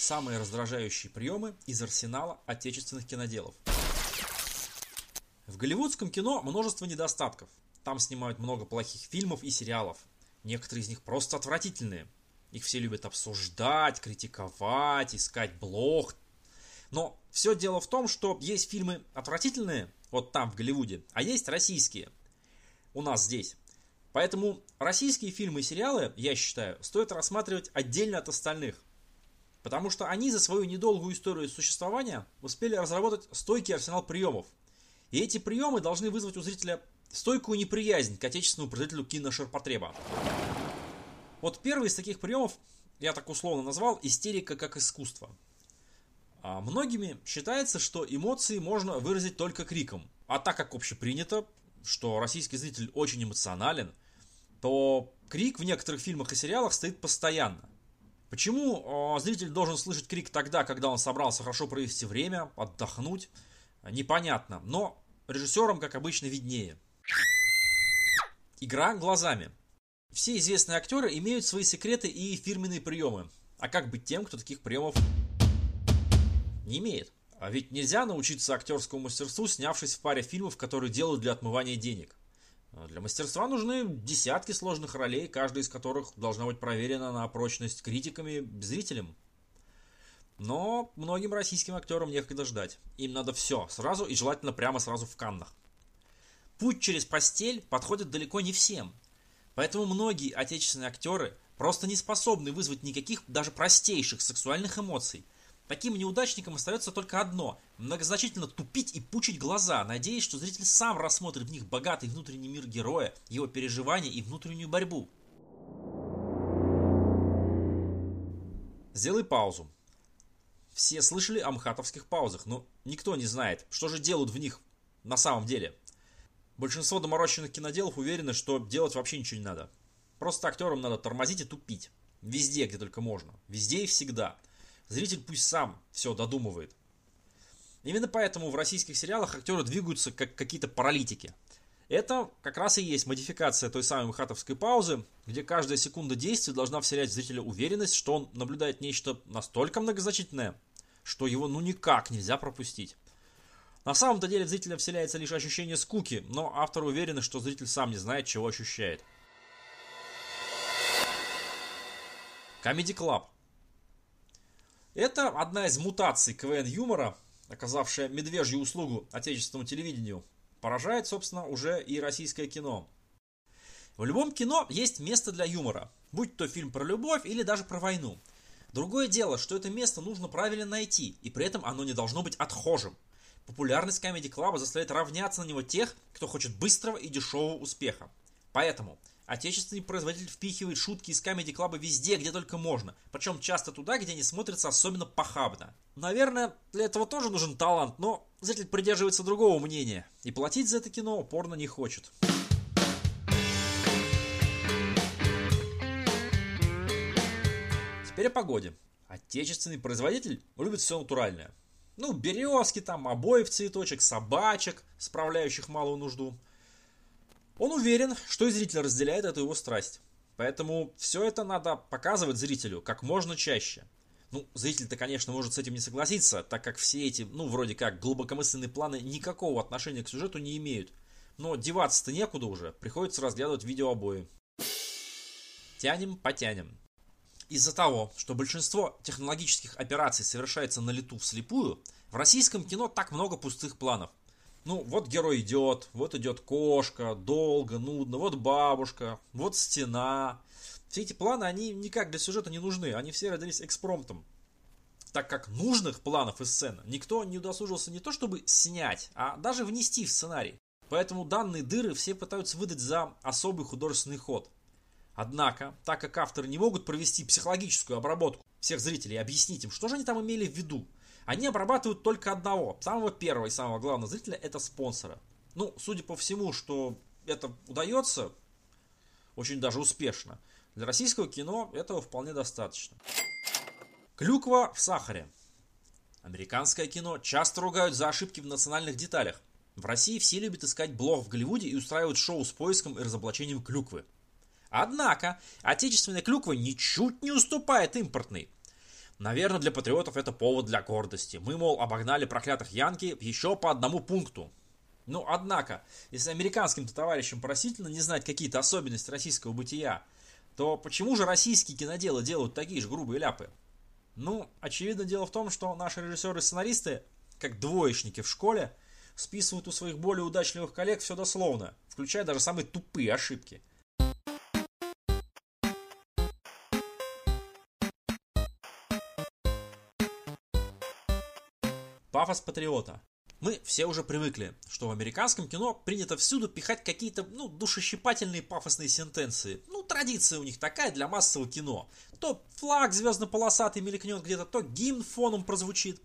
самые раздражающие приемы из арсенала отечественных киноделов. В голливудском кино множество недостатков. Там снимают много плохих фильмов и сериалов. Некоторые из них просто отвратительные. Их все любят обсуждать, критиковать, искать блог. Но все дело в том, что есть фильмы отвратительные, вот там, в Голливуде, а есть российские. У нас здесь. Поэтому российские фильмы и сериалы, я считаю, стоит рассматривать отдельно от остальных. Потому что они за свою недолгую историю существования успели разработать стойкий арсенал приемов. И эти приемы должны вызвать у зрителя стойкую неприязнь к отечественному производителю киноширпотреба. Вот первый из таких приемов я так условно назвал истерика как искусство. А многими считается, что эмоции можно выразить только криком. А так как общепринято, что российский зритель очень эмоционален, то крик в некоторых фильмах и сериалах стоит постоянно. Почему э, зритель должен слышать крик тогда, когда он собрался хорошо провести время, отдохнуть, непонятно. Но режиссерам, как обычно, виднее. Игра глазами. Все известные актеры имеют свои секреты и фирменные приемы. А как быть тем, кто таких приемов не имеет? А ведь нельзя научиться актерскому мастерству, снявшись в паре фильмов, которые делают для отмывания денег. А для мастерства нужны десятки сложных ролей, каждая из которых должна быть проверена на прочность критиками, зрителям. Но многим российским актерам некогда ждать. Им надо все, сразу и желательно прямо сразу в Каннах. Путь через постель подходит далеко не всем. Поэтому многие отечественные актеры просто не способны вызвать никаких даже простейших сексуальных эмоций – Таким неудачникам остается только одно – многозначительно тупить и пучить глаза, надеясь, что зритель сам рассмотрит в них богатый внутренний мир героя, его переживания и внутреннюю борьбу. Сделай паузу. Все слышали о мхатовских паузах, но никто не знает, что же делают в них на самом деле. Большинство доморощенных киноделов уверены, что делать вообще ничего не надо. Просто актерам надо тормозить и тупить. Везде, где только можно. Везде и всегда – Зритель пусть сам все додумывает. Именно поэтому в российских сериалах актеры двигаются как какие-то паралитики. Это как раз и есть модификация той самой хатовской паузы, где каждая секунда действия должна вселять в зрителя уверенность, что он наблюдает нечто настолько многозначительное, что его ну никак нельзя пропустить. На самом-то деле в зрителя вселяется лишь ощущение скуки, но авторы уверены, что зритель сам не знает, чего ощущает. Comedy Club – это одна из мутаций КВН-юмора, оказавшая медвежью услугу отечественному телевидению. Поражает, собственно, уже и российское кино. В любом кино есть место для юмора, будь то фильм про любовь или даже про войну. Другое дело, что это место нужно правильно найти, и при этом оно не должно быть отхожим. Популярность Comedy Club заставляет равняться на него тех, кто хочет быстрого и дешевого успеха. Поэтому Отечественный производитель впихивает шутки из Comedy Club везде, где только можно. Причем часто туда, где они смотрятся особенно похабно. Наверное, для этого тоже нужен талант, но зритель придерживается другого мнения. И платить за это кино упорно не хочет. Теперь о погоде. Отечественный производитель любит все натуральное. Ну, березки там, обои в цветочек, собачек, справляющих малую нужду – он уверен, что и зритель разделяет эту его страсть. Поэтому все это надо показывать зрителю как можно чаще. Ну, зритель-то, конечно, может с этим не согласиться, так как все эти, ну, вроде как, глубокомысленные планы никакого отношения к сюжету не имеют. Но деваться-то некуда уже, приходится разглядывать видеообои. Тянем, потянем. Из-за того, что большинство технологических операций совершается на лету вслепую, в российском кино так много пустых планов. Ну, вот герой идет, вот идет кошка, долго, нудно, вот бабушка, вот стена. Все эти планы, они никак для сюжета не нужны, они все родились экспромтом. Так как нужных планов из сцены никто не удосужился не то чтобы снять, а даже внести в сценарий. Поэтому данные дыры все пытаются выдать за особый художественный ход. Однако, так как авторы не могут провести психологическую обработку всех зрителей и объяснить им, что же они там имели в виду, они обрабатывают только одного, самого первого и самого главного зрителя, это спонсора. Ну, судя по всему, что это удается очень даже успешно, для российского кино этого вполне достаточно. Клюква в сахаре. Американское кино часто ругают за ошибки в национальных деталях. В России все любят искать блог в Голливуде и устраивают шоу с поиском и разоблачением клюквы. Однако, отечественная клюква ничуть не уступает импортной. Наверное, для патриотов это повод для гордости. Мы, мол, обогнали проклятых Янки еще по одному пункту. Ну, однако, если американским-то товарищам просительно не знать какие-то особенности российского бытия, то почему же российские киноделы делают такие же грубые ляпы? Ну, очевидно, дело в том, что наши режиссеры и сценаристы, как двоечники в школе, списывают у своих более удачливых коллег все дословно, включая даже самые тупые ошибки. Пафос патриота. Мы все уже привыкли, что в американском кино принято всюду пихать какие-то, ну, душещипательные пафосные сентенции. Ну, традиция у них такая для массового кино. То флаг звездно-полосатый мелькнет где-то, то гимн фоном прозвучит.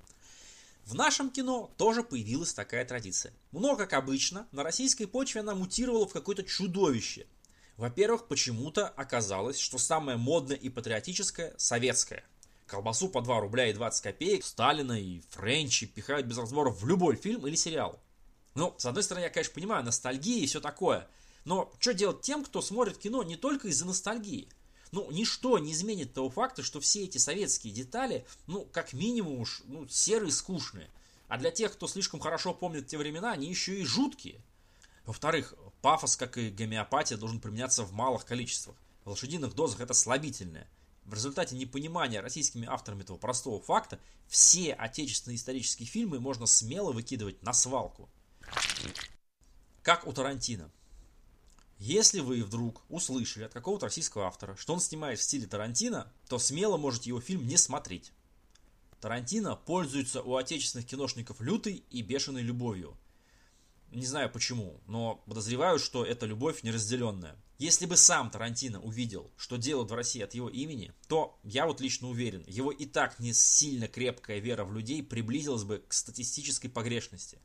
В нашем кино тоже появилась такая традиция. Но, как обычно, на российской почве она мутировала в какое-то чудовище. Во-первых, почему-то оказалось, что самое модное и патриотическое – советское – Колбасу по 2 рубля и 20 копеек, Сталина и Френчи пихают без разбора в любой фильм или сериал. Ну, с одной стороны, я, конечно, понимаю, ностальгия и все такое. Но что делать тем, кто смотрит кино не только из-за ностальгии? Ну, ничто не изменит того факта, что все эти советские детали, ну, как минимум уж, ну, серые и скучные. А для тех, кто слишком хорошо помнит те времена, они еще и жуткие. Во-вторых, пафос, как и гомеопатия, должен применяться в малых количествах. В лошадиных дозах это слабительное. В результате непонимания российскими авторами этого простого факта все отечественные исторические фильмы можно смело выкидывать на свалку. Как у Тарантино. Если вы вдруг услышали от какого-то российского автора, что он снимает в стиле Тарантино, то смело можете его фильм не смотреть. Тарантино пользуется у отечественных киношников лютой и бешеной любовью. Не знаю почему, но подозреваю, что это любовь неразделенная. Если бы сам Тарантино увидел, что делают в России от его имени, то, я вот лично уверен, его и так не сильно крепкая вера в людей приблизилась бы к статистической погрешности.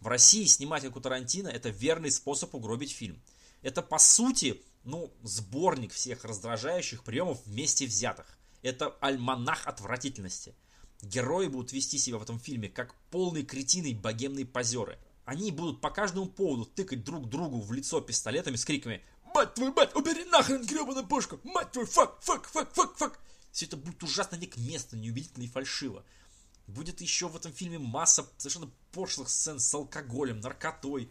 В России снимать как у Тарантино – это верный способ угробить фильм. Это, по сути, ну, сборник всех раздражающих приемов вместе взятых. Это альманах отвратительности. Герои будут вести себя в этом фильме как полные кретины и богемные позеры. Они будут по каждому поводу тыкать друг другу в лицо пистолетами с криками Мать твою мать, убери нахрен гребаную пушку! Мать твою, fuck, fuck, fuck, fuck, fuck! Все это будет ужасно не к месту, неубедительно и фальшиво. Будет еще в этом фильме масса совершенно пошлых сцен с алкоголем, наркотой.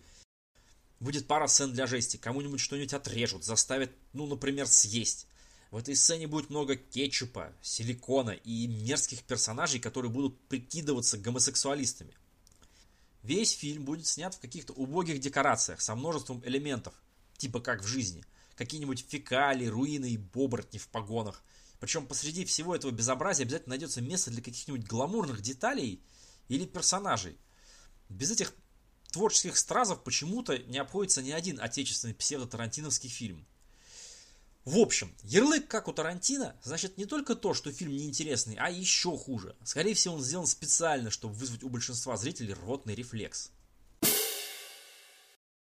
Будет пара сцен для жести. Кому-нибудь что-нибудь отрежут, заставят, ну, например, съесть. В этой сцене будет много кетчупа, силикона и мерзких персонажей, которые будут прикидываться гомосексуалистами. Весь фильм будет снят в каких-то убогих декорациях со множеством элементов – типа как в жизни. Какие-нибудь фекалии, руины и бобротни в погонах. Причем посреди всего этого безобразия обязательно найдется место для каких-нибудь гламурных деталей или персонажей. Без этих творческих стразов почему-то не обходится ни один отечественный псевдо-тарантиновский фильм. В общем, ярлык, как у Тарантино, значит не только то, что фильм неинтересный, а еще хуже. Скорее всего, он сделан специально, чтобы вызвать у большинства зрителей рвотный рефлекс.